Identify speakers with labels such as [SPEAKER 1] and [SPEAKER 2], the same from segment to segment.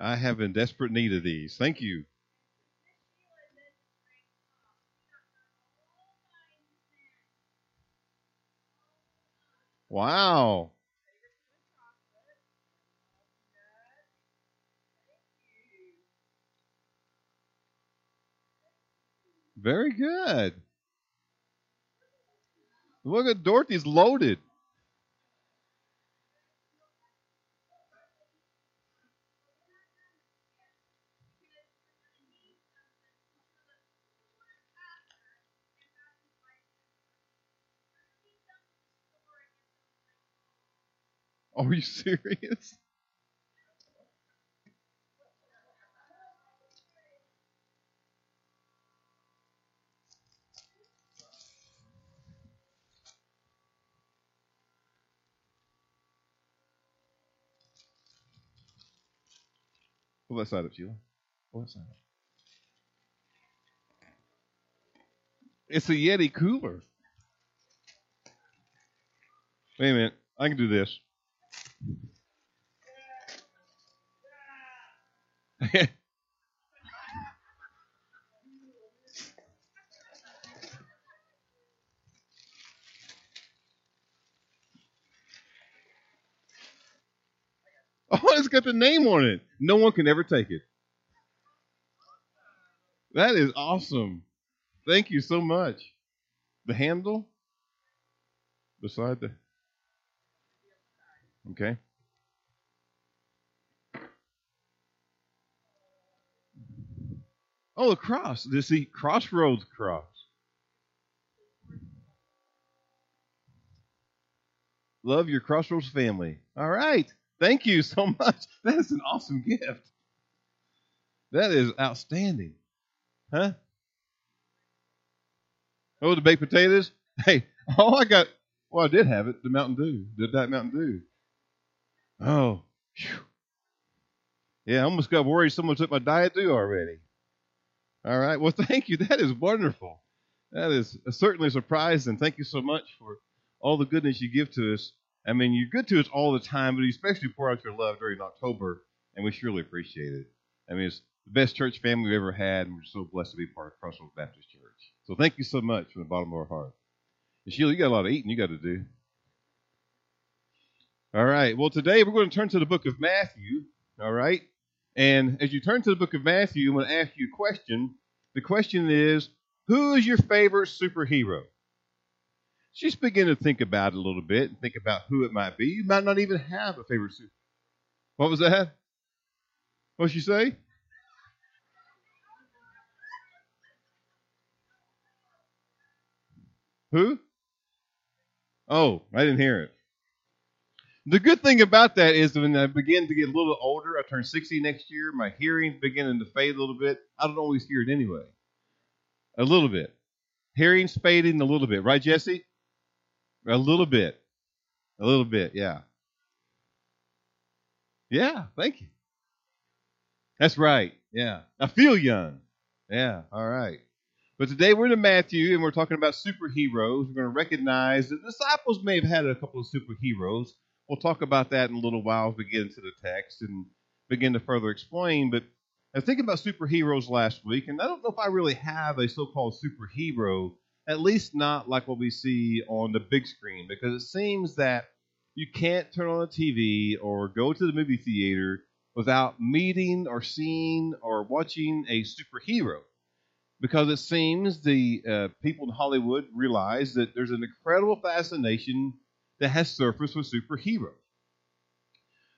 [SPEAKER 1] I have in desperate need of these. Thank you. Wow. Very good. Look at Dorothy's loaded. Are you serious? Pull that side up, Sheila. Pull that side up. It's a Yeti cooler. Wait a minute. I can do this. oh, it's got the name on it. No one can ever take it. That is awesome. Thank you so much. The handle beside the. Okay. Oh, the cross. This the crossroads cross. Love your crossroads family. All right. Thank you so much. That is an awesome gift. That is outstanding. Huh? Oh, the baked potatoes? Hey, oh, I got, well, I did have it, the Mountain Dew, the Diet Mountain Dew. Oh, whew. yeah, I almost got worried someone took my Diet Dew already. All right, well, thank you. That is wonderful. That is certainly and thank you so much for all the goodness you give to us. I mean, you're good to us all the time, but you especially pour out your love during October, and we surely appreciate it. I mean, it's the best church family we've ever had, and we're so blessed to be part of Crossroads Baptist Church. So thank you so much from the bottom of our heart. And Sheila, you got a lot of eating you got to do. All right. Well, today we're going to turn to the book of Matthew. All right. And as you turn to the book of Matthew, I'm going to ask you a question. The question is, who is your favorite superhero? Just begin to think about it a little bit and think about who it might be. You might not even have a favorite super. What was that? What'd she say? Who? Oh, I didn't hear it. The good thing about that is when I begin to get a little older, I turn 60 next year, my hearing's beginning to fade a little bit. I don't always hear it anyway. A little bit. Hearing's fading a little bit, right, Jesse? A little bit. A little bit, yeah. Yeah, thank you. That's right. Yeah. I feel young. Yeah, all right. But today we're in Matthew and we're talking about superheroes. We're going to recognize the disciples may have had a couple of superheroes. We'll talk about that in a little while as we get into the text and begin to further explain. But I was thinking about superheroes last week, and I don't know if I really have a so called superhero, at least not like what we see on the big screen, because it seems that you can't turn on a TV or go to the movie theater without meeting or seeing or watching a superhero because it seems the uh, people in Hollywood realize that there's an incredible fascination that has surfaced with superheroes.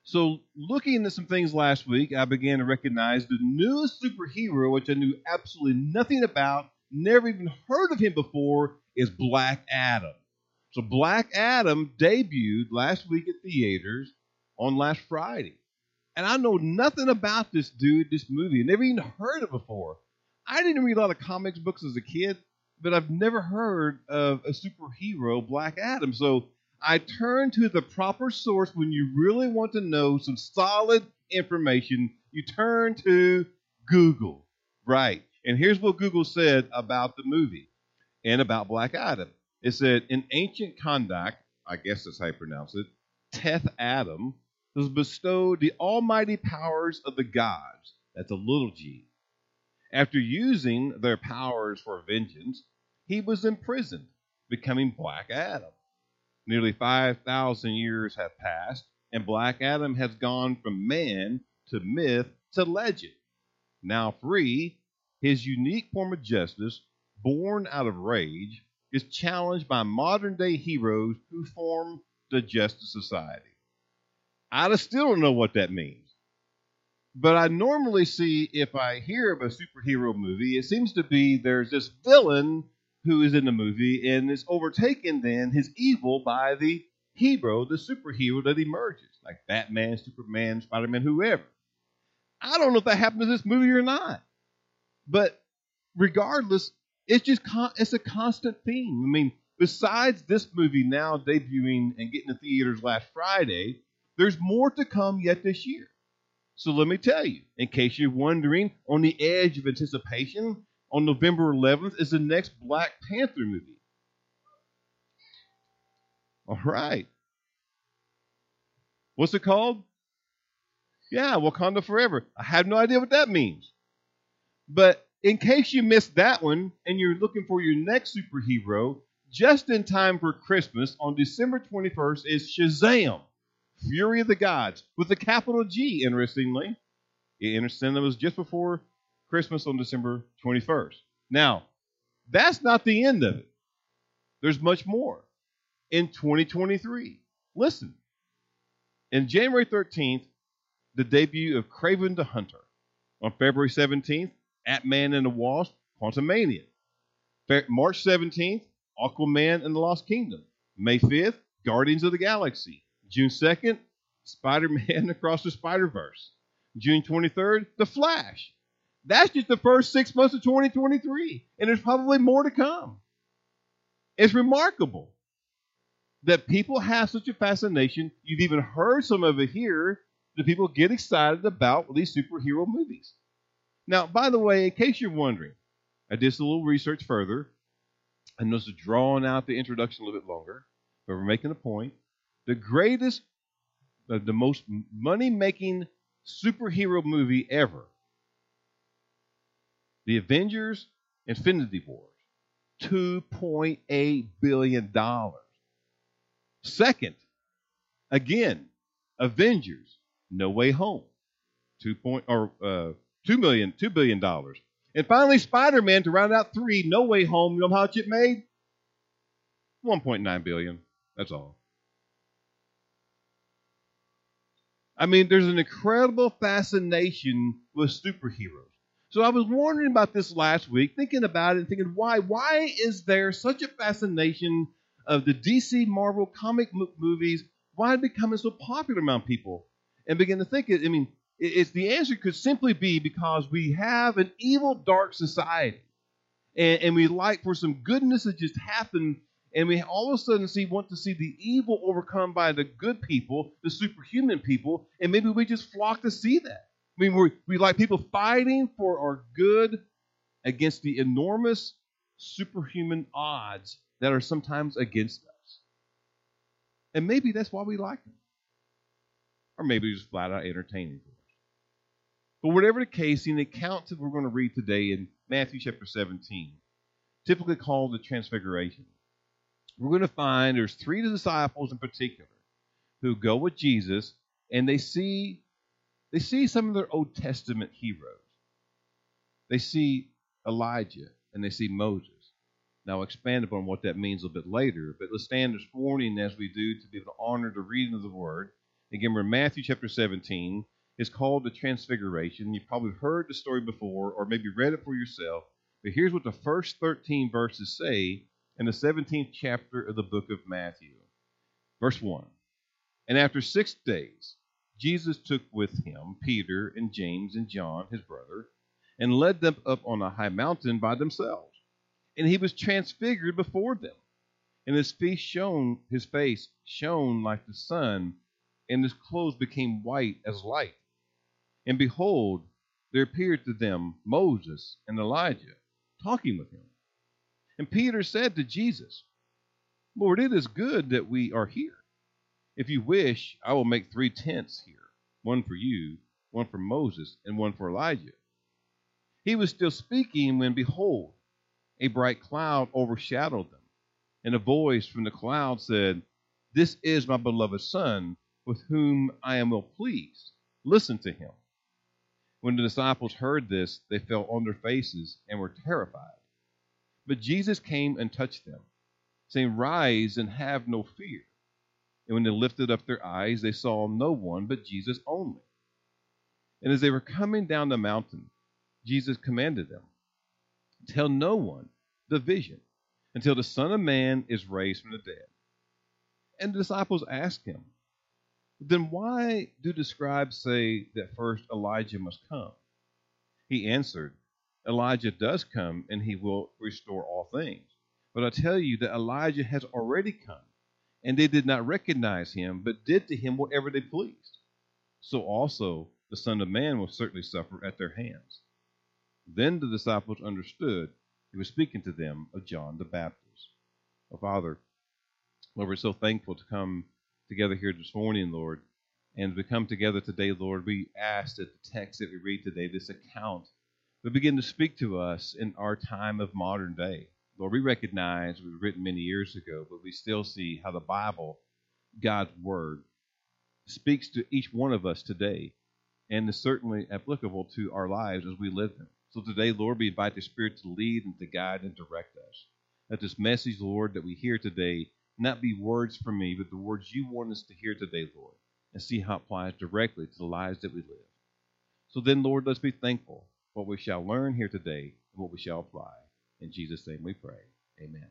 [SPEAKER 1] So, looking at some things last week, I began to recognize the newest superhero, which I knew absolutely nothing about, never even heard of him before, is Black Adam. So, Black Adam debuted last week at theaters on last Friday. And I know nothing about this dude, this movie, never even heard of before. I didn't read a lot of comics books as a kid, but I've never heard of a superhero, Black Adam. So I turn to the proper source when you really want to know some solid information. You turn to Google. Right. And here's what Google said about the movie and about Black Adam. It said, in ancient Kahndaq, I guess that's how you pronounce it, Teth Adam was bestowed the almighty powers of the gods. That's a little g. After using their powers for vengeance, he was imprisoned, becoming Black Adam. Nearly 5,000 years have passed, and Black Adam has gone from man to myth to legend. Now free, his unique form of justice, born out of rage, is challenged by modern day heroes who form the Justice Society. I still don't know what that means. But I normally see if I hear of a superhero movie, it seems to be there's this villain who is in the movie and is overtaken then his evil by the hero, the superhero that emerges, like Batman, Superman, Spider Man, whoever. I don't know if that happened in this movie or not. But regardless, it's just con- it's a constant theme. I mean, besides this movie now debuting and getting to theaters last Friday, there's more to come yet this year. So let me tell you, in case you're wondering, on the edge of anticipation, on November 11th is the next Black Panther movie. All right. What's it called? Yeah, Wakanda Forever. I have no idea what that means. But in case you missed that one and you're looking for your next superhero, just in time for Christmas on December 21st is Shazam, Fury of the Gods, with a capital G, interestingly. Interesting, it was just before Christmas on December 21st. Now, that's not the end of it. There's much more. In 2023, listen, in January 13th, the debut of Kraven the Hunter. On February 17th, Ant Man and the Wasp, Quantumania. March 17th, Aquaman and the Lost Kingdom. May 5th, Guardians of the Galaxy. June 2nd, Spider Man Across the Spider Verse. June 23rd, The Flash. That's just the first six months of 2023, and there's probably more to come. It's remarkable that people have such a fascination. You've even heard some of it here that people get excited about these superhero movies. Now, by the way, in case you're wondering, I did a little research further. I it's drawing out the introduction a little bit longer, but we're making a point. The greatest, the most money making superhero movie ever the Avengers Infinity Wars, $2.8 billion. Second, again, Avengers No Way Home, two point or uh, two million, two billion dollars. And finally, Spider-Man to round out three, No Way Home. You know how much it made? 1.9 billion. That's all. I mean, there's an incredible fascination with superheroes. So I was wondering about this last week, thinking about it and thinking, why? Why is there such a fascination of the DC Marvel comic movies? Why they becoming so popular among people? And begin to think, I mean, it's the answer could simply be because we have an evil, dark society, and, and we like for some goodness to just happen, and we all of a sudden see want to see the evil overcome by the good people, the superhuman people, and maybe we just flock to see that. I mean, we we like people fighting for our good against the enormous superhuman odds that are sometimes against us. And maybe that's why we like them. Or maybe it's just flat out entertaining for us. But whatever the case, in the account that we're going to read today in Matthew chapter 17, typically called the Transfiguration, we're going to find there's three disciples in particular who go with Jesus and they see they see some of their Old Testament heroes. They see Elijah and they see Moses. Now, I'll expand upon what that means a little bit later, but let's stand this morning as we do to be able to honor the reading of the word. Again, we're in Matthew chapter 17, is called the Transfiguration. You've probably heard the story before or maybe read it for yourself. But here's what the first 13 verses say in the 17th chapter of the book of Matthew. Verse 1 And after six days, Jesus took with him Peter and James and John, his brother, and led them up on a high mountain by themselves. And he was transfigured before them. And his face shone, his face shone like the sun, and his clothes became white as light. And behold, there appeared to them Moses and Elijah talking with him. And Peter said to Jesus, Lord, it is good that we are here. If you wish, I will make three tents here one for you, one for Moses, and one for Elijah. He was still speaking when, behold, a bright cloud overshadowed them, and a voice from the cloud said, This is my beloved Son, with whom I am well pleased. Listen to him. When the disciples heard this, they fell on their faces and were terrified. But Jesus came and touched them, saying, Rise and have no fear. And when they lifted up their eyes, they saw no one but Jesus only. And as they were coming down the mountain, Jesus commanded them, Tell no one the vision until the Son of Man is raised from the dead. And the disciples asked him, Then why do the scribes say that first Elijah must come? He answered, Elijah does come, and he will restore all things. But I tell you that Elijah has already come, and they did not recognize him, but did to him whatever they pleased. So also the Son of Man will certainly suffer at their hands. Then the disciples understood he was speaking to them of John the Baptist. Oh, Father, Lord, we're so thankful to come together here this morning, Lord. And we come together today, Lord, we ask that the text that we read today, this account, would begin to speak to us in our time of modern day. Lord, we recognize it was written many years ago, but we still see how the Bible, God's Word, speaks to each one of us today and is certainly applicable to our lives as we live them. So today, Lord, we invite the Spirit to lead and to guide and direct us. Let this message, Lord, that we hear today not be words from me, but the words you want us to hear today, Lord, and see how it applies directly to the lives that we live. So then, Lord, let's be thankful for what we shall learn here today and what we shall apply. In Jesus' name we pray. Amen.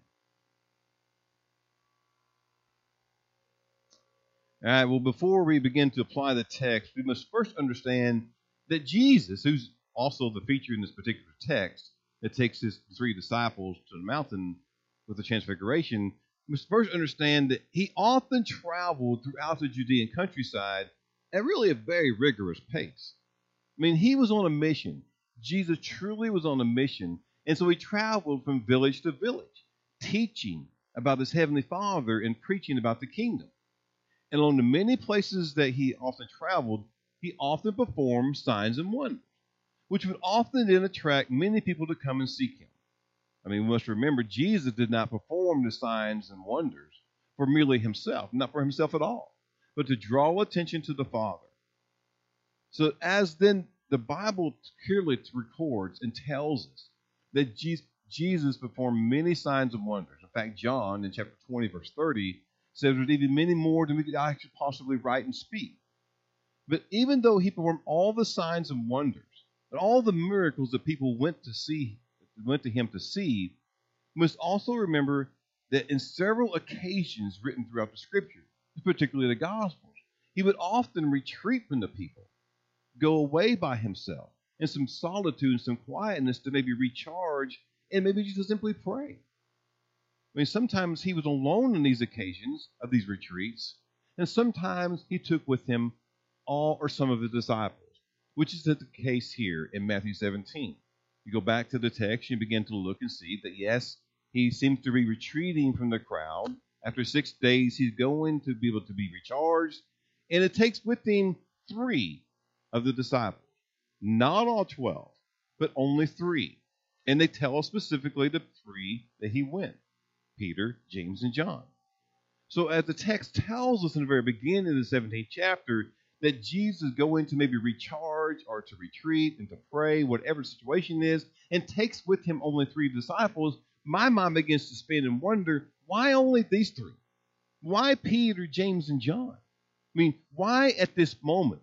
[SPEAKER 1] All right, well, before we begin to apply the text, we must first understand that Jesus, who's also the feature in this particular text that takes his three disciples to the mountain with the transfiguration, must first understand that he often traveled throughout the Judean countryside at really a very rigorous pace. I mean, he was on a mission. Jesus truly was on a mission. And so he traveled from village to village, teaching about his heavenly Father and preaching about the kingdom. And along the many places that he often traveled, he often performed signs and wonders which would often then attract many people to come and seek him. I mean, we must remember Jesus did not perform the signs and wonders for merely himself, not for himself at all, but to draw attention to the Father. So, as then the Bible clearly records and tells us that Jesus performed many signs and wonders. In fact, John in chapter 20, verse 30, says there's even many more than we could actually possibly write and speak. But even though he performed all the signs and wonders, but all the miracles that people went to see, went to him to see, must also remember that in several occasions written throughout the scripture, particularly the Gospels, he would often retreat from the people, go away by himself in some solitude and some quietness to maybe recharge and maybe just simply pray. I mean, sometimes he was alone on these occasions of these retreats, and sometimes he took with him all or some of his disciples which is the case here in Matthew 17. You go back to the text, you begin to look and see that yes, he seems to be retreating from the crowd. After six days, he's going to be able to be recharged, and it takes with him three of the disciples. Not all 12, but only three. And they tell us specifically the three that he went Peter, James, and John. So, as the text tells us in the very beginning of the 17th chapter, that Jesus going to maybe recharge or to retreat and to pray, whatever situation is, and takes with him only three disciples, my mind begins to spin and wonder why only these three? Why Peter, James, and John? I mean, why at this moment,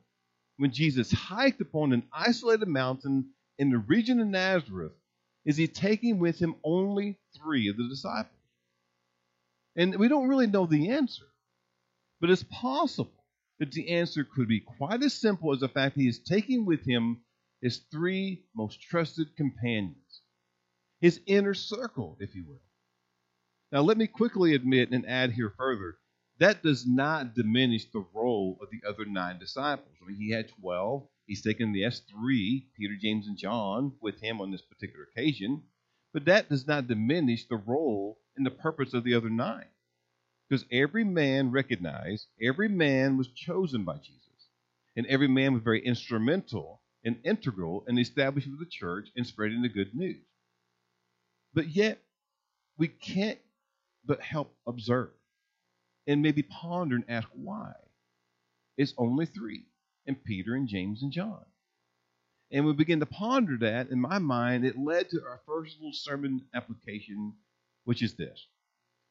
[SPEAKER 1] when Jesus hiked upon an isolated mountain in the region of Nazareth, is he taking with him only three of the disciples? And we don't really know the answer, but it's possible that the answer could be quite as simple as the fact that he is taking with him his three most trusted companions, his inner circle, if you will. Now, let me quickly admit and add here further that does not diminish the role of the other nine disciples. I mean, he had 12. He's taken the S3, Peter, James, and John, with him on this particular occasion. But that does not diminish the role and the purpose of the other nine. Because every man recognized, every man was chosen by Jesus. And every man was very instrumental and integral in the establishment of the church and spreading the good news. But yet, we can't but help observe and maybe ponder and ask why. It's only three, and Peter and James and John. And we begin to ponder that, in my mind, it led to our first little sermon application, which is this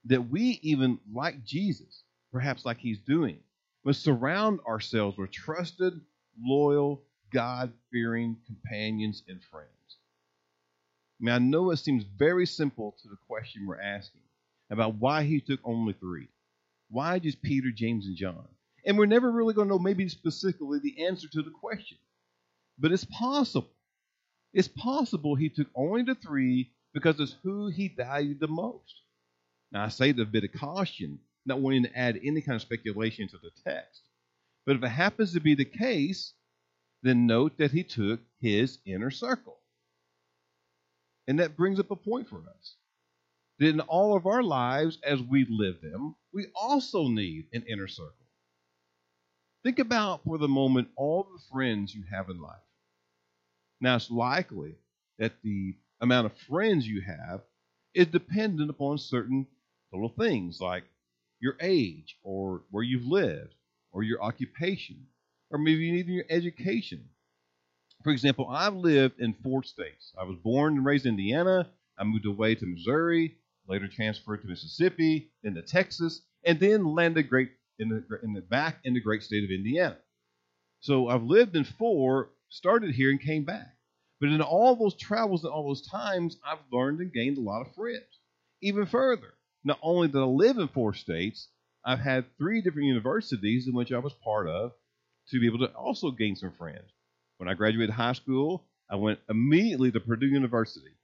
[SPEAKER 1] that we, even like Jesus, perhaps like he's doing, must surround ourselves with trusted, loyal, God fearing companions and friends. I mean, I know it seems very simple to the question we're asking about why he took only three. Why just Peter, James, and John? And we're never really going to know maybe specifically the answer to the question. But it's possible. It's possible he took only the three because it's who he valued the most. Now, I say the bit of caution, not wanting to add any kind of speculation to the text. But if it happens to be the case, then note that he took his inner circle. And that brings up a point for us. That in all of our lives, as we live them, we also need an inner circle. Think about for the moment all the friends you have in life. Now, it's likely that the amount of friends you have is dependent upon certain little things like your age or where you've lived or your occupation or maybe even your education. For example, I've lived in four states. I was born and raised in Indiana. I moved away to Missouri, later transferred to Mississippi, then to Texas, and then landed great in the, in the back in the great state of Indiana. So I've lived in four, started here and came back. But in all those travels and all those times, I've learned and gained a lot of friends. Even further, not only did I live in four states, I've had three different universities in which I was part of to be able to also gain some friends. When I graduated high school, I went immediately to Purdue University.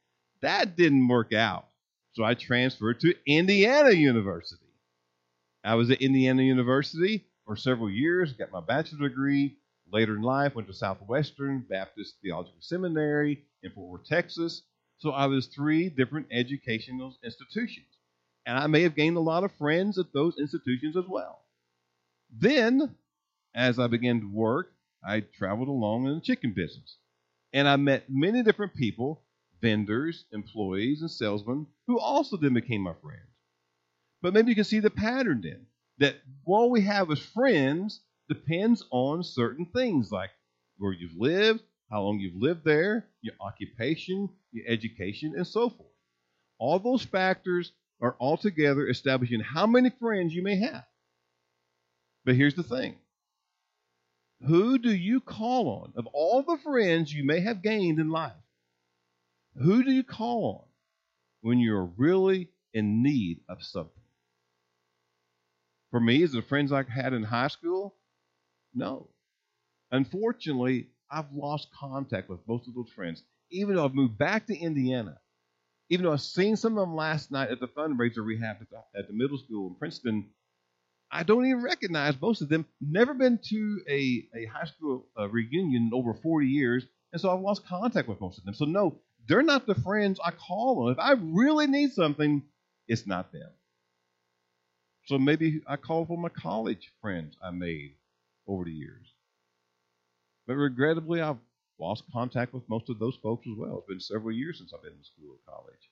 [SPEAKER 1] That didn't work out, so I transferred to Indiana University. I was at Indiana University for several years, got my bachelor's degree. Later in life, went to Southwestern Baptist Theological Seminary in Fort Worth, Texas. So I was three different educational institutions. And I may have gained a lot of friends at those institutions as well. Then, as I began to work, I traveled along in the chicken business. And I met many different people, vendors, employees, and salesmen, who also then became my friends. But maybe you can see the pattern then that what we have as friends depends on certain things like where you've lived, how long you've lived there, your occupation, your education, and so forth. All those factors are altogether establishing how many friends you may have. But here's the thing who do you call on? Of all the friends you may have gained in life, who do you call on when you're really in need of something? For me, is the friends I had in high school? No. Unfortunately, I've lost contact with most of those friends. Even though I've moved back to Indiana, even though I've seen some of them last night at the fundraiser we the, at the middle school in Princeton, I don't even recognize most of them. Never been to a, a high school uh, reunion in over 40 years, and so I've lost contact with most of them. So, no, they're not the friends I call on. If I really need something, it's not them. So maybe I call for my college friends I made over the years. But regrettably, I've lost contact with most of those folks as well. It's been several years since I've been in school or college.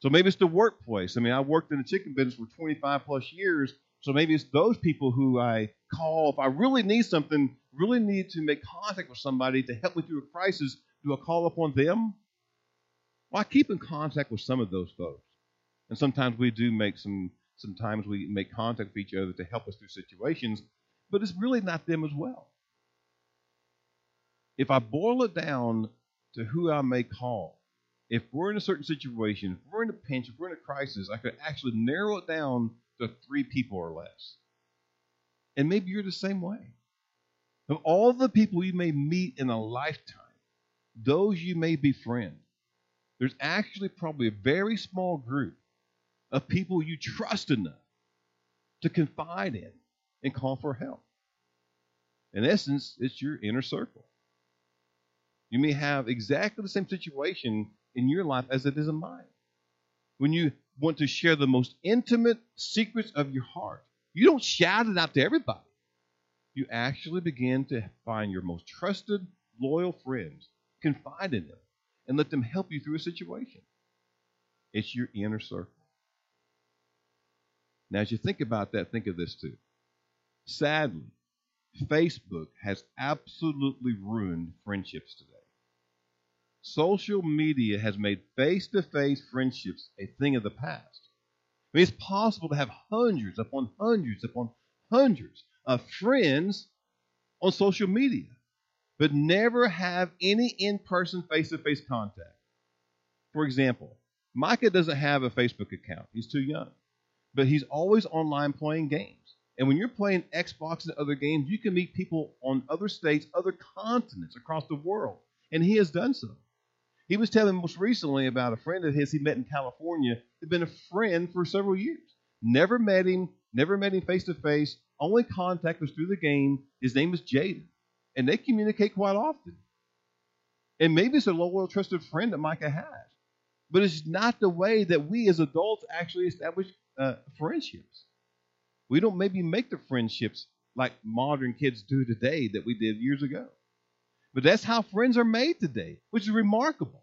[SPEAKER 1] So maybe it's the workplace. I mean, I worked in the chicken business for 25 plus years. So maybe it's those people who I call if I really need something, really need to make contact with somebody to help me through a crisis. Do I call upon them? Well, I keep in contact with some of those folks. And sometimes we do make some, sometimes we make contact with each other to help us through situations but it's really not them as well. If I boil it down to who I may call, if we're in a certain situation, if we're in a pinch, if we're in a crisis, I could actually narrow it down to three people or less. And maybe you're the same way. Of all the people you may meet in a lifetime, those you may befriend, there's actually probably a very small group of people you trust enough to confide in and call for help. In essence, it's your inner circle. You may have exactly the same situation in your life as it is in mine. When you want to share the most intimate secrets of your heart, you don't shout it out to everybody. You actually begin to find your most trusted, loyal friends, confide in them, and let them help you through a situation. It's your inner circle. Now, as you think about that, think of this too. Sadly, Facebook has absolutely ruined friendships today. Social media has made face to face friendships a thing of the past. I mean, it's possible to have hundreds upon hundreds upon hundreds of friends on social media, but never have any in person face to face contact. For example, Micah doesn't have a Facebook account, he's too young, but he's always online playing games. And when you're playing Xbox and other games, you can meet people on other states, other continents across the world. And he has done so. He was telling most recently about a friend of his he met in California He had been a friend for several years. Never met him, never met him face to face, only contact was through the game. His name is Jaden. And they communicate quite often. And maybe it's a loyal, trusted friend that Micah has. But it's not the way that we as adults actually establish uh, friendships. We don't maybe make the friendships like modern kids do today that we did years ago. But that's how friends are made today, which is remarkable.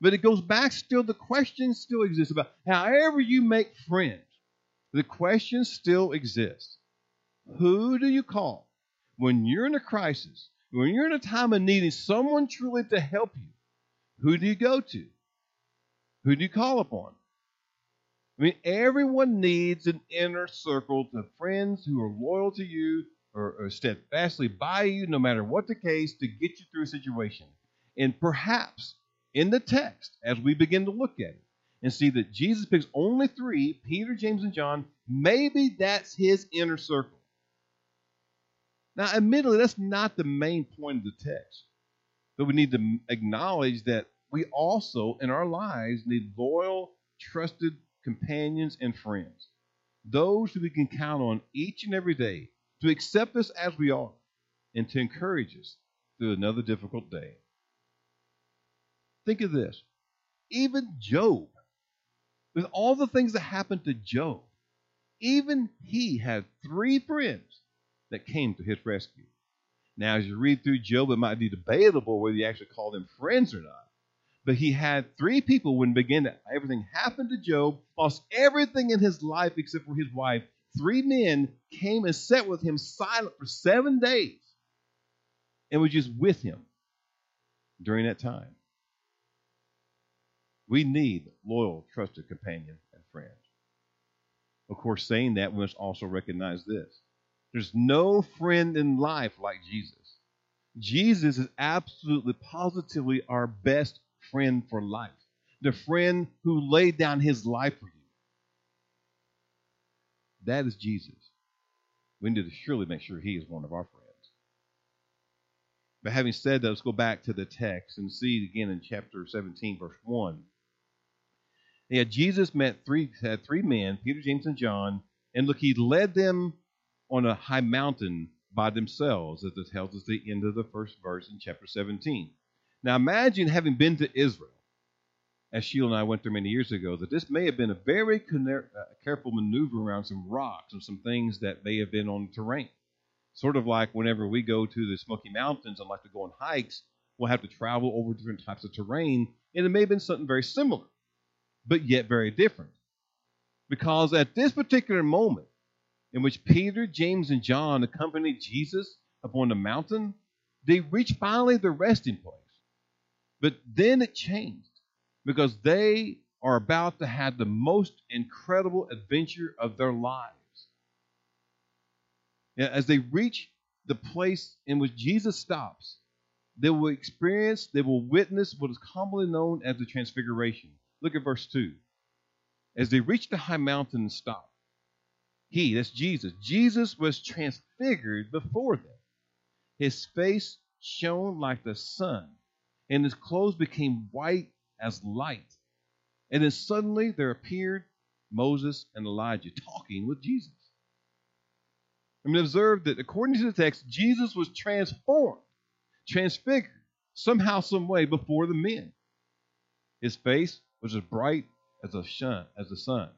[SPEAKER 1] But it goes back still, the question still exists about however you make friends, the question still exists. Who do you call when you're in a crisis, when you're in a time of needing someone truly to help you? Who do you go to? Who do you call upon? I mean, everyone needs an inner circle of friends who are loyal to you, or, or steadfastly by you, no matter what the case, to get you through a situation. And perhaps in the text, as we begin to look at it and see that Jesus picks only three Peter, James, and John maybe that's his inner circle. Now, admittedly, that's not the main point of the text. But we need to acknowledge that we also, in our lives, need loyal, trusted companions and friends. Those who we can count on each and every day to accept us as we are, and to encourage us through another difficult day. Think of this. Even Job, with all the things that happened to Job, even he had three friends that came to his rescue. Now, as you read through Job, it might be debatable whether you actually call them friends or not. But he had three people when began to, everything happened to Job, lost everything in his life except for his wife, three men came and sat with him silent for seven days and was just with him during that time. We need loyal, trusted companion and friends. Of course, saying that, we must also recognize this there's no friend in life like Jesus. Jesus is absolutely, positively our best friend for life, the friend who laid down his life for you that is Jesus. We need to surely make sure he is one of our friends. But having said that, let's go back to the text and see again in chapter 17, verse 1. Yeah, Jesus met three had three men, Peter, James, and John, and look, he led them on a high mountain by themselves, as it tells us the end of the first verse in chapter 17. Now imagine having been to Israel as Sheila and I went through many years ago, that this may have been a very uh, careful maneuver around some rocks and some things that may have been on the terrain. Sort of like whenever we go to the Smoky Mountains and like to go on hikes, we'll have to travel over different types of terrain, and it may have been something very similar, but yet very different. Because at this particular moment, in which Peter, James, and John accompanied Jesus upon the mountain, they reached finally the resting place. But then it changed because they are about to have the most incredible adventure of their lives. As they reach the place in which Jesus stops, they will experience, they will witness what is commonly known as the Transfiguration. Look at verse 2. As they reach the high mountain and stop, he, that's Jesus, Jesus was transfigured before them. His face shone like the sun, and his clothes became white as light. And then suddenly there appeared Moses and Elijah talking with Jesus. I mean, observe that according to the text, Jesus was transformed, transfigured, somehow, some way before the men. His face was as bright as a sun, as the sun.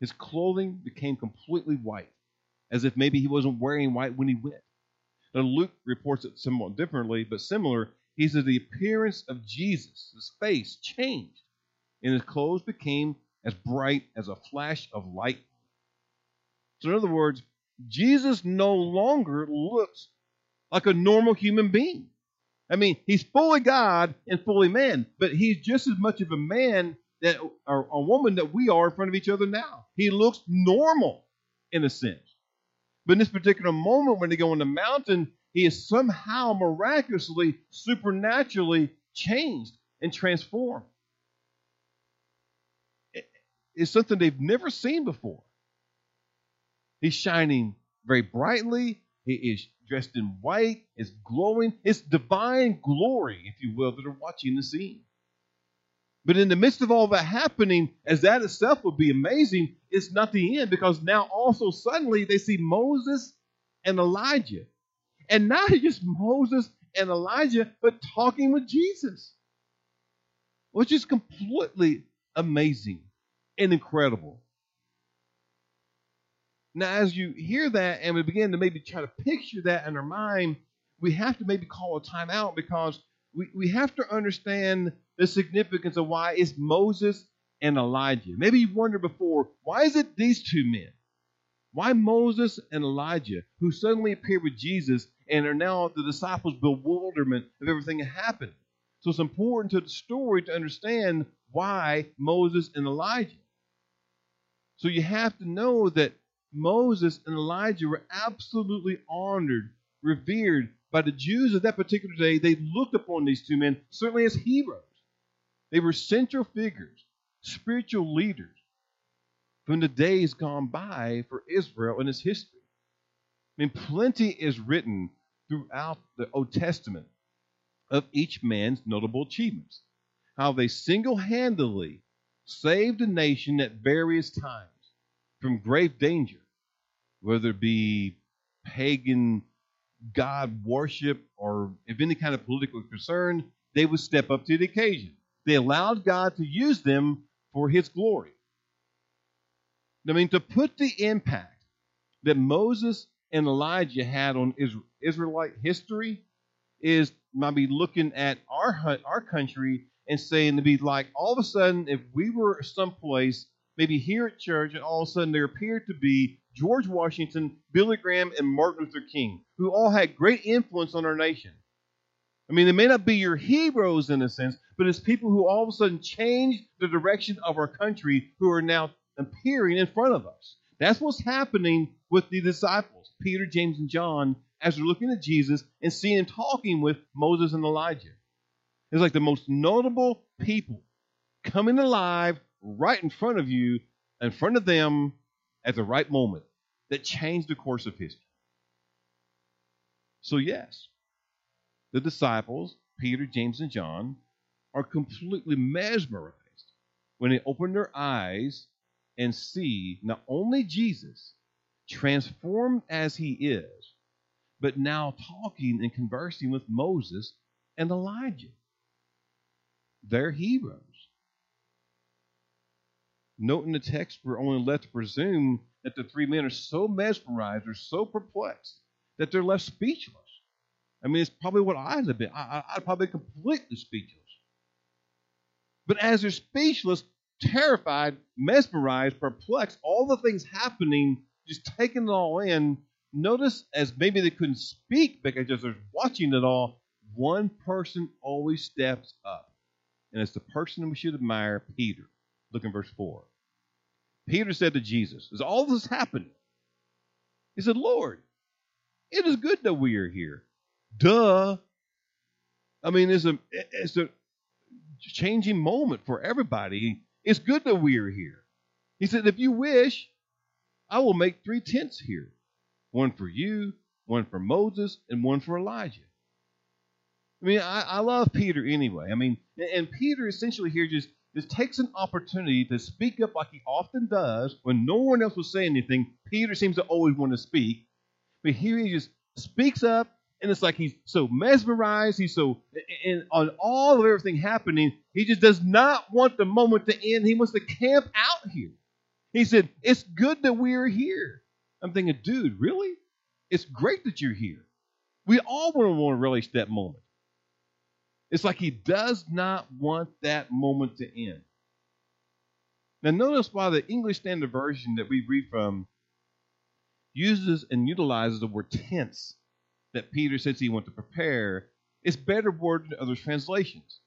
[SPEAKER 1] His clothing became completely white, as if maybe he wasn't wearing white when he went. Now Luke reports it somewhat differently, but similar. He says the appearance of Jesus, his face changed, and his clothes became as bright as a flash of light. So, in other words, Jesus no longer looks like a normal human being. I mean, he's fully God and fully man, but he's just as much of a man that or a woman that we are in front of each other now. He looks normal in a sense. But in this particular moment when they go on the mountain, he is somehow miraculously, supernaturally changed and transformed. It's something they've never seen before. He's shining very brightly. He is dressed in white, is glowing. It's divine glory, if you will, that are watching the scene. But in the midst of all that happening, as that itself would be amazing, it's not the end because now also suddenly they see Moses and Elijah. And not just Moses and Elijah, but talking with Jesus, which is completely amazing and incredible. Now, as you hear that and we begin to maybe try to picture that in our mind, we have to maybe call a time out because we, we have to understand the significance of why it's Moses and Elijah. Maybe you've wondered before, why is it these two men? Why Moses and Elijah, who suddenly appear with Jesus and are now the disciples' bewilderment of everything that happened? So it's important to the story to understand why Moses and Elijah. So you have to know that Moses and Elijah were absolutely honored, revered by the Jews of that particular day. They looked upon these two men certainly as heroes. They were central figures, spiritual leaders from the days gone by for Israel and its history. I mean, plenty is written throughout the Old Testament of each man's notable achievements, how they single handedly saved a nation at various times from grave danger, whether it be pagan God worship or if any kind of political concern, they would step up to the occasion. They allowed God to use them for his glory. I mean, to put the impact that Moses and Elijah had on Israelite history is maybe looking at our our country and saying to be like all of a sudden if we were someplace maybe here at church, and all of a sudden there appeared to be George Washington, Billy Graham, and Martin Luther King, who all had great influence on our nation. I mean, they may not be your heroes in a sense, but it's people who all of a sudden changed the direction of our country who are now appearing in front of us. That's what's happening with the disciples, Peter, James, and John, as they're looking at Jesus and seeing him talking with Moses and Elijah. It's like the most notable people coming alive right in front of you, in front of them at the right moment that changed the course of history. So, yes, the disciples, Peter, James, and John, are completely mesmerized when they open their eyes and see not only Jesus transformed as he is, but now talking and conversing with Moses and Elijah. They're heroes. Note in the text, we're only left to presume that the three men are so mesmerized or so perplexed that they're left speechless. I mean, it's probably what I'd have been. I, would probably completely speechless. But as they're speechless, terrified, mesmerized, perplexed, all the things happening, just taking it all in, notice as maybe they couldn't speak because they're watching it all, one person always steps up. And it's the person we should admire, Peter. Look in verse 4. Peter said to Jesus, As all this happened, he said, Lord, it is good that we are here. Duh. I mean, it's a it's a changing moment for everybody. It's good that we are here. He said, If you wish, I will make three tents here one for you, one for Moses, and one for Elijah. I mean, I, I love Peter anyway. I mean, and Peter essentially here just just takes an opportunity to speak up like he often does when no one else will say anything. Peter seems to always want to speak. But here he just speaks up and it's like he's so mesmerized. He's so, and on all of everything happening, he just does not want the moment to end. He wants to camp out here. He said, It's good that we're here. I'm thinking, dude, really? It's great that you're here. We all want to want to relish that moment. It's like he does not want that moment to end. Now, notice why the English Standard Version that we read from uses and utilizes the word tents that Peter says he wants to prepare is better worded in other translations.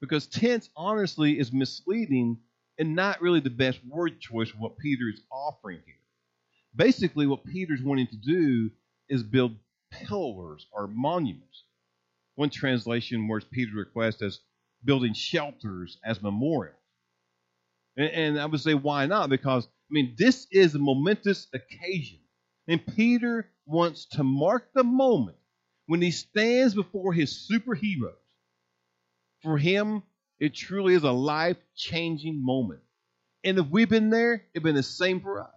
[SPEAKER 1] Because tents, honestly, is misleading and not really the best word choice for what Peter is offering here. Basically, what Peter's wanting to do is build pillars or monuments. One translation words Peter's request as building shelters as memorials. And, and I would say, why not? Because, I mean, this is a momentous occasion. And Peter wants to mark the moment when he stands before his superheroes. For him, it truly is a life changing moment. And if we've been there, it's been the same for us.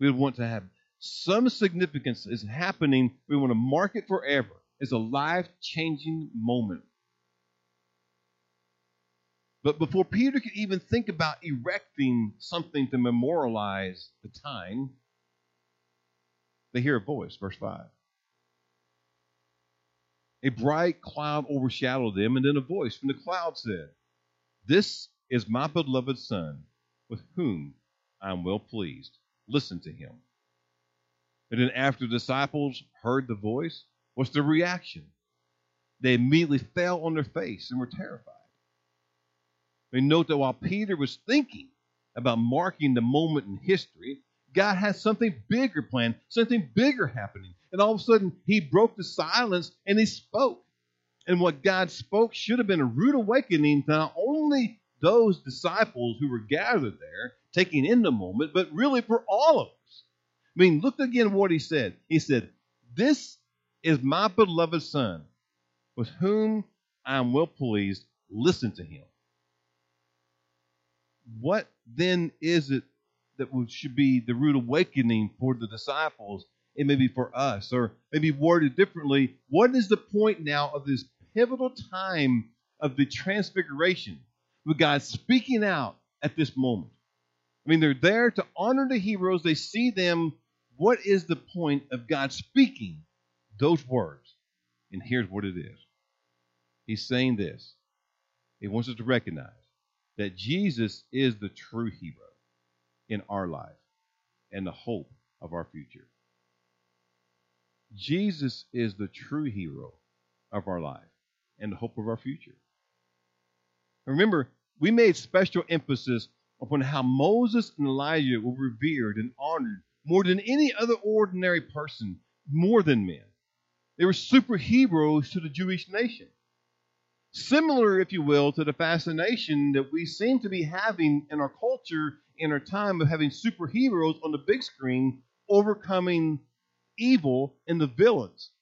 [SPEAKER 1] We would want to have some significance is happening. We want to mark it forever. It's a life changing moment. But before Peter could even think about erecting something to memorialize the time, they hear a voice, verse 5. A bright cloud overshadowed them, and then a voice from the cloud said, This is my beloved Son, with whom I am well pleased. Listen to him. And then after the disciples heard the voice, what's the reaction? They immediately fell on their face and were terrified. We note that while Peter was thinking about marking the moment in history, God has something bigger planned, something bigger happening. And all of a sudden, he broke the silence and he spoke. And what God spoke should have been a rude awakening to not only those disciples who were gathered there, taking in the moment, but really for all of us. I mean, look again what he said. He said, This is my beloved Son, with whom I am well pleased. Listen to him. What then is it that should be the rude awakening for the disciples and maybe for us? Or maybe worded differently, what is the point now of this pivotal time of the transfiguration with God speaking out at this moment? I mean, they're there to honor the heroes. They see them what is the point of God speaking those words? And here's what it is He's saying this. He wants us to recognize that Jesus is the true hero in our life and the hope of our future. Jesus is the true hero of our life and the hope of our future. Remember, we made special emphasis upon how Moses and Elijah were revered and honored more than any other ordinary person, more than men. They were superheroes to the Jewish nation. Similar, if you will, to the fascination that we seem to be having in our culture in our time of having superheroes on the big screen overcoming evil and the villains.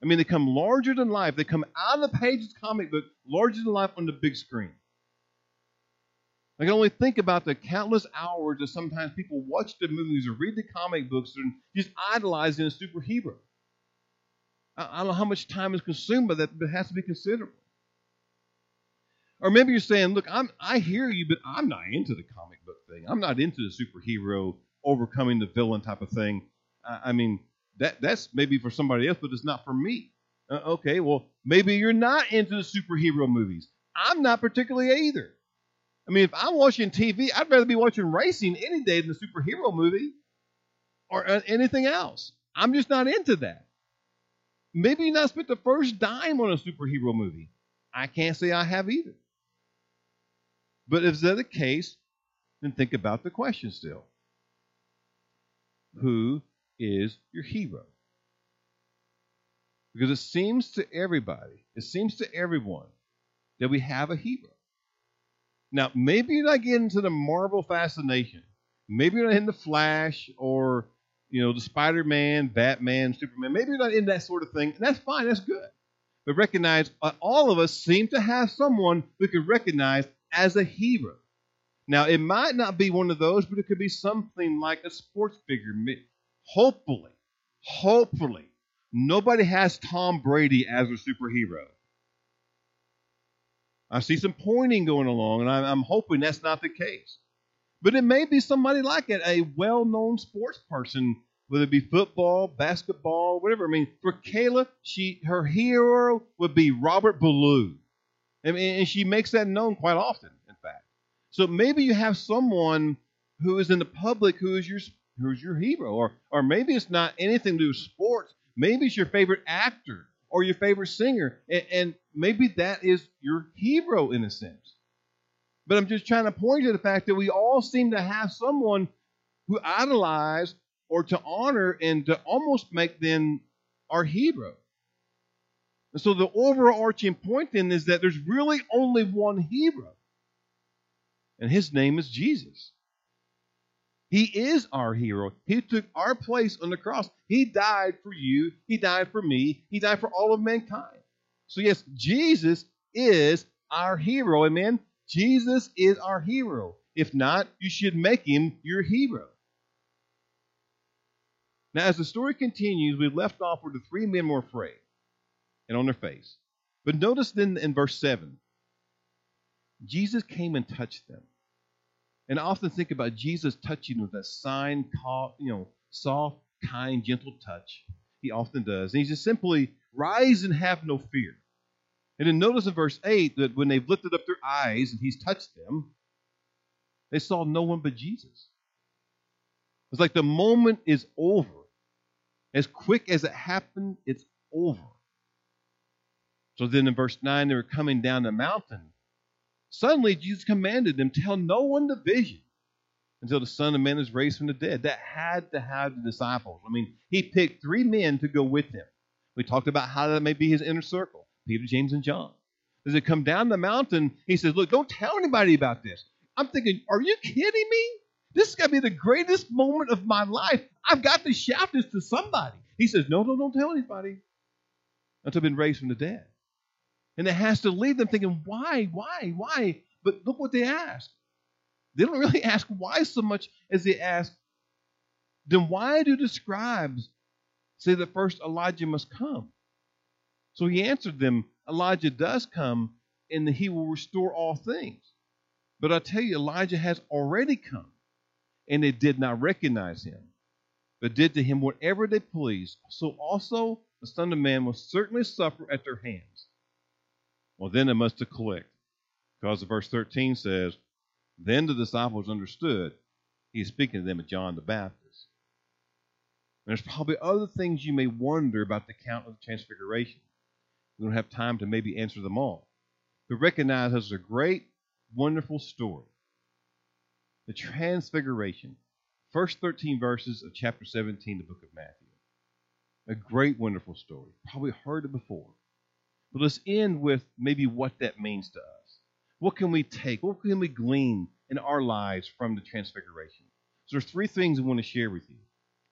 [SPEAKER 1] I mean, they come larger than life. They come out of the pages of comic book, larger than life on the big screen. I can only think about the countless hours that sometimes people watch the movies or read the comic books and just idolizing a superhero. I, I don't know how much time is consumed by that, but it has to be considerable. Or maybe you're saying, look, I'm, I hear you, but I'm not into the comic book thing. I'm not into the superhero overcoming the villain type of thing. I, I mean, that that's maybe for somebody else, but it's not for me. Uh, okay, well, maybe you're not into the superhero movies. I'm not particularly either. I mean, if I'm watching TV, I'd rather be watching racing any day than a superhero movie or uh, anything else. I'm just not into that. Maybe you not spent the first dime on a superhero movie. I can't say I have either. But if that's the case, then think about the question still. Who is your hero? Because it seems to everybody, it seems to everyone that we have a hero. Now, maybe you're not getting the Marvel fascination. Maybe you're not in the Flash or you know the Spider-Man, Batman, Superman. Maybe you're not in that sort of thing. And that's fine. That's good. But recognize uh, all of us seem to have someone we can recognize as a hero. Now, it might not be one of those, but it could be something like a sports figure. Hopefully, hopefully, nobody has Tom Brady as a superhero. I see some pointing going along, and I'm hoping that's not the case. But it may be somebody like it, a well known sports person, whether it be football, basketball, whatever. I mean, for Kayla, she her hero would be Robert Ballou. And she makes that known quite often, in fact. So maybe you have someone who is in the public who is your who's your hero, or or maybe it's not anything to do with sports. Maybe it's your favorite actor or your favorite singer, and, and maybe that is your hero in a sense. But I'm just trying to point to the fact that we all seem to have someone who idolize or to honor and to almost make them our hero. And so the overarching point then is that there's really only one hero, and his name is Jesus. He is our hero. He took our place on the cross. He died for you. He died for me. He died for all of mankind. So, yes, Jesus is our hero. Amen. Jesus is our hero. If not, you should make him your hero. Now, as the story continues, we left off where the three men were afraid and on their face. But notice then in verse 7, Jesus came and touched them. And I often think about Jesus touching with that sign, you know, soft, kind, gentle touch. He often does. And he just simply, rise and have no fear. And then notice in verse 8 that when they've lifted up their eyes and he's touched them, they saw no one but Jesus. It's like the moment is over. As quick as it happened, it's over. So then in verse 9, they were coming down the mountain. Suddenly, Jesus commanded them, Tell no one the vision until the Son of Man is raised from the dead. That had to have the disciples. I mean, he picked three men to go with him. We talked about how that may be his inner circle. Peter, James, and John. As they come down the mountain, he says, Look, don't tell anybody about this. I'm thinking, Are you kidding me? This is going to be the greatest moment of my life. I've got to shout this to somebody. He says, No, no, don't tell anybody until I've been raised from the dead. And it has to leave them thinking, Why, why, why? But look what they ask. They don't really ask why so much as they ask, Then why do the scribes say that first Elijah must come? So he answered them, Elijah does come, and he will restore all things. But I tell you, Elijah has already come, and they did not recognize him, but did to him whatever they pleased. So also the Son of Man will certainly suffer at their hands. Well, then it must have clicked, because the verse 13 says, Then the disciples understood he's speaking to them of John the Baptist. And there's probably other things you may wonder about the account of the Transfiguration. We don't have time to maybe answer them all. But recognize as a great, wonderful story. The Transfiguration, first 13 verses of chapter 17, the book of Matthew. A great, wonderful story. Probably heard it before. But let's end with maybe what that means to us. What can we take? What can we glean in our lives from the Transfiguration? So there's three things I want to share with you.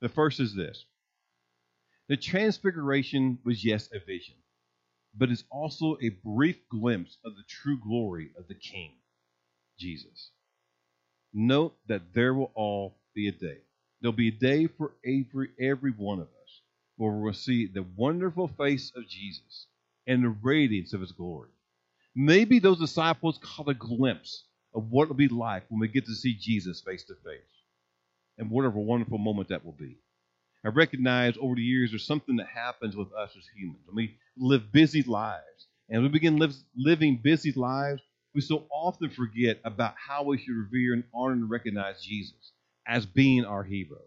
[SPEAKER 1] The first is this. The Transfiguration was, yes, a vision but it's also a brief glimpse of the true glory of the King, Jesus. Note that there will all be a day. There'll be a day for every, every one of us where we'll see the wonderful face of Jesus and the radiance of his glory. Maybe those disciples caught a glimpse of what it'll be like when we get to see Jesus face to face. And whatever wonderful moment that will be. I recognize over the years there's something that happens with us as humans. When We live busy lives. And we begin living busy lives, we so often forget about how we should revere and honor and recognize Jesus as being our hero.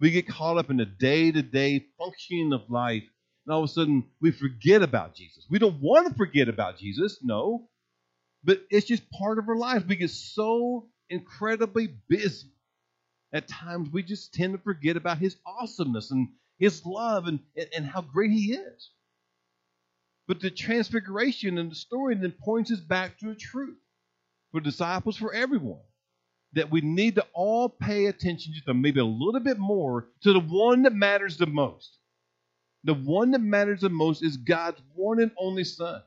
[SPEAKER 1] We get caught up in the day to day functioning of life, and all of a sudden we forget about Jesus. We don't want to forget about Jesus, no, but it's just part of our lives. We get so incredibly busy at times we just tend to forget about his awesomeness and his love and, and how great he is. But the transfiguration and the story then points us back to the truth for disciples, for everyone, that we need to all pay attention to maybe a little bit more to the one that matters the most. The one that matters the most is God's one and only Son,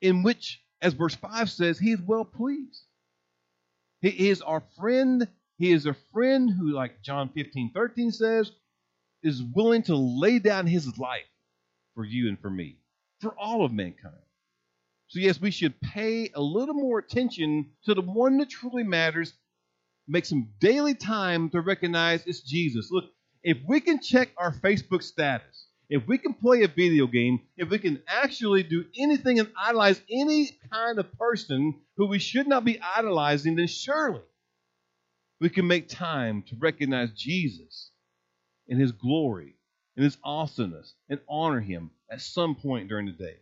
[SPEAKER 1] in which, as verse 5 says, he is well pleased. He is our friend he is a friend who, like John 15, 13 says, is willing to lay down his life for you and for me, for all of mankind. So, yes, we should pay a little more attention to the one that truly matters, make some daily time to recognize it's Jesus. Look, if we can check our Facebook status, if we can play a video game, if we can actually do anything and idolize any kind of person who we should not be idolizing, then surely we can make time to recognize Jesus in his glory, in his awesomeness, and honor him at some point during the day.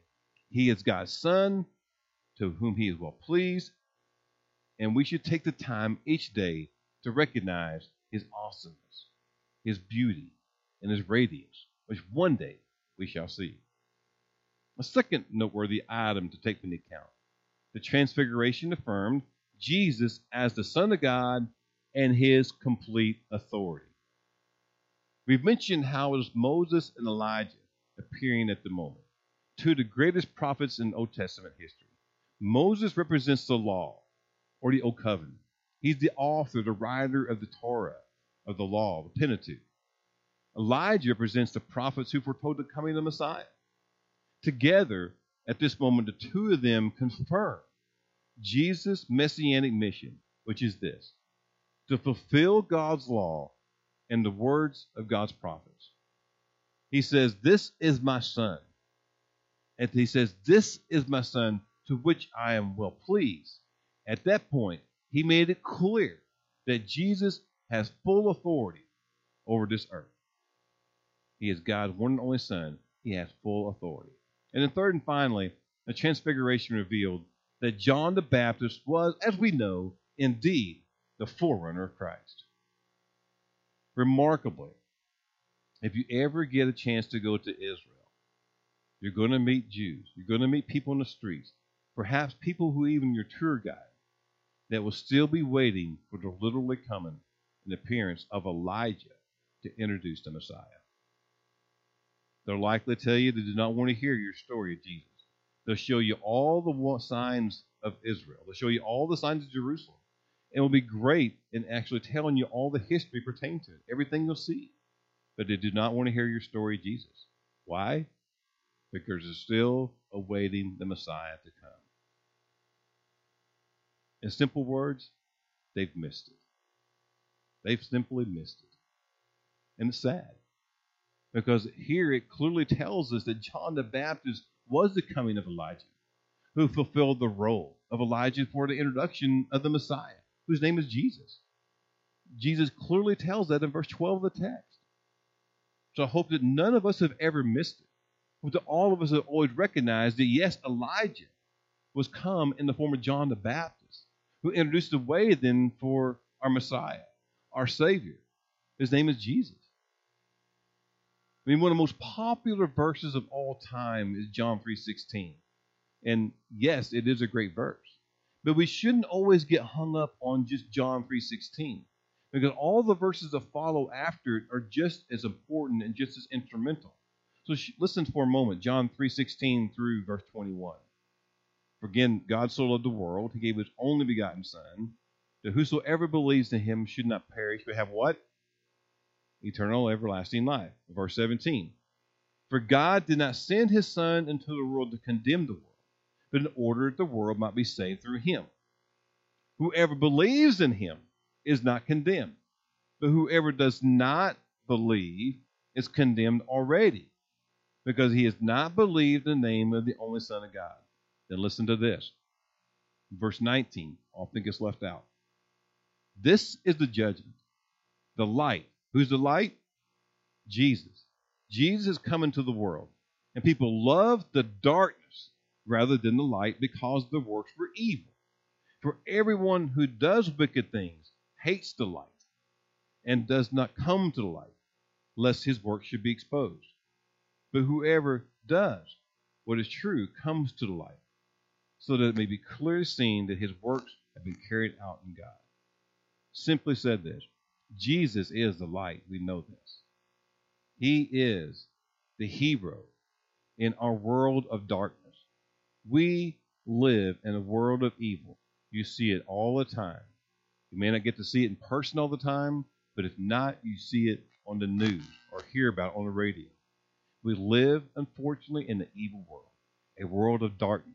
[SPEAKER 1] He is God's Son, to whom he is well pleased, and we should take the time each day to recognize his awesomeness, his beauty, and his radiance which one day we shall see. A second noteworthy item to take into account the Transfiguration affirmed Jesus as the Son of God and his complete authority. We've mentioned how it was Moses and Elijah appearing at the moment, two of the greatest prophets in Old Testament history. Moses represents the law or the Old Covenant. He's the author, the writer of the Torah, of the law, of the Pentateuch. Elijah represents the prophets who foretold the coming of the Messiah. Together, at this moment, the two of them confirm Jesus' messianic mission, which is this to fulfill God's law and the words of God's prophets. He says, This is my son. And he says, This is my son to which I am well pleased. At that point, he made it clear that Jesus has full authority over this earth. He is God's one and only Son. He has full authority. And then, third and finally, the Transfiguration revealed that John the Baptist was, as we know, indeed the forerunner of Christ. Remarkably, if you ever get a chance to go to Israel, you're going to meet Jews. You're going to meet people in the streets, perhaps people who even your tour guide, that will still be waiting for the literally coming and appearance of Elijah to introduce the Messiah. They'll likely tell you they do not want to hear your story of Jesus. They'll show you all the signs of Israel. They'll show you all the signs of Jerusalem. It will be great in actually telling you all the history pertaining to it, everything you'll see. But they do not want to hear your story of Jesus. Why? Because they're still awaiting the Messiah to come. In simple words, they've missed it. They've simply missed it. And it's sad. Because here it clearly tells us that John the Baptist was the coming of Elijah, who fulfilled the role of Elijah for the introduction of the Messiah, whose name is Jesus. Jesus clearly tells that in verse 12 of the text. So I hope that none of us have ever missed it. But that all of us have always recognized that yes, Elijah was come in the form of John the Baptist, who introduced the way then for our Messiah, our Savior. His name is Jesus. I mean, one of the most popular verses of all time is John 3:16. And yes, it is a great verse. But we shouldn't always get hung up on just John 3:16 because all the verses that follow after it are just as important and just as instrumental. So sh- listen for a moment, John 3:16 through verse 21. For again, God so loved the world, he gave his only begotten son, that whosoever believes in him should not perish but have what? eternal everlasting life. Verse 17. For God did not send his Son into the world to condemn the world, but in order that the world might be saved through him. Whoever believes in him is not condemned, but whoever does not believe is condemned already, because he has not believed the name of the only Son of God. Then listen to this. Verse 19 often gets left out. This is the judgment. The light Who's the light? Jesus. Jesus is coming to the world. And people love the darkness rather than the light because the works were evil. For everyone who does wicked things hates the light and does not come to the light, lest his work should be exposed. But whoever does what is true comes to the light, so that it may be clearly seen that his works have been carried out in God. Simply said this Jesus is the light. We know this. He is the hero in our world of darkness. We live in a world of evil. You see it all the time. You may not get to see it in person all the time, but if not, you see it on the news or hear about it on the radio. We live, unfortunately, in the evil world, a world of darkness.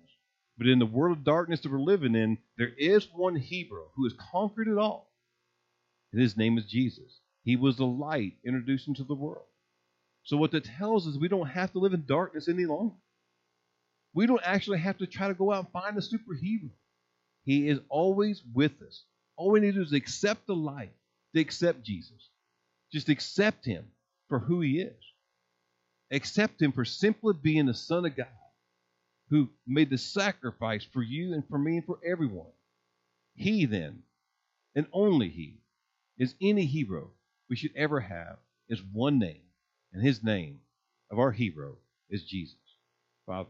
[SPEAKER 1] But in the world of darkness that we're living in, there is one hero who has conquered it all. And his name is Jesus. He was the light introduced into the world. So what that tells us, we don't have to live in darkness any longer. We don't actually have to try to go out and find a superhero. He is always with us. All we need to do is accept the light, to accept Jesus. Just accept him for who he is. Accept him for simply being the Son of God who made the sacrifice for you and for me and for everyone. He then, and only he, is any hero we should ever have, is one name, and his name of our hero is Jesus. Father,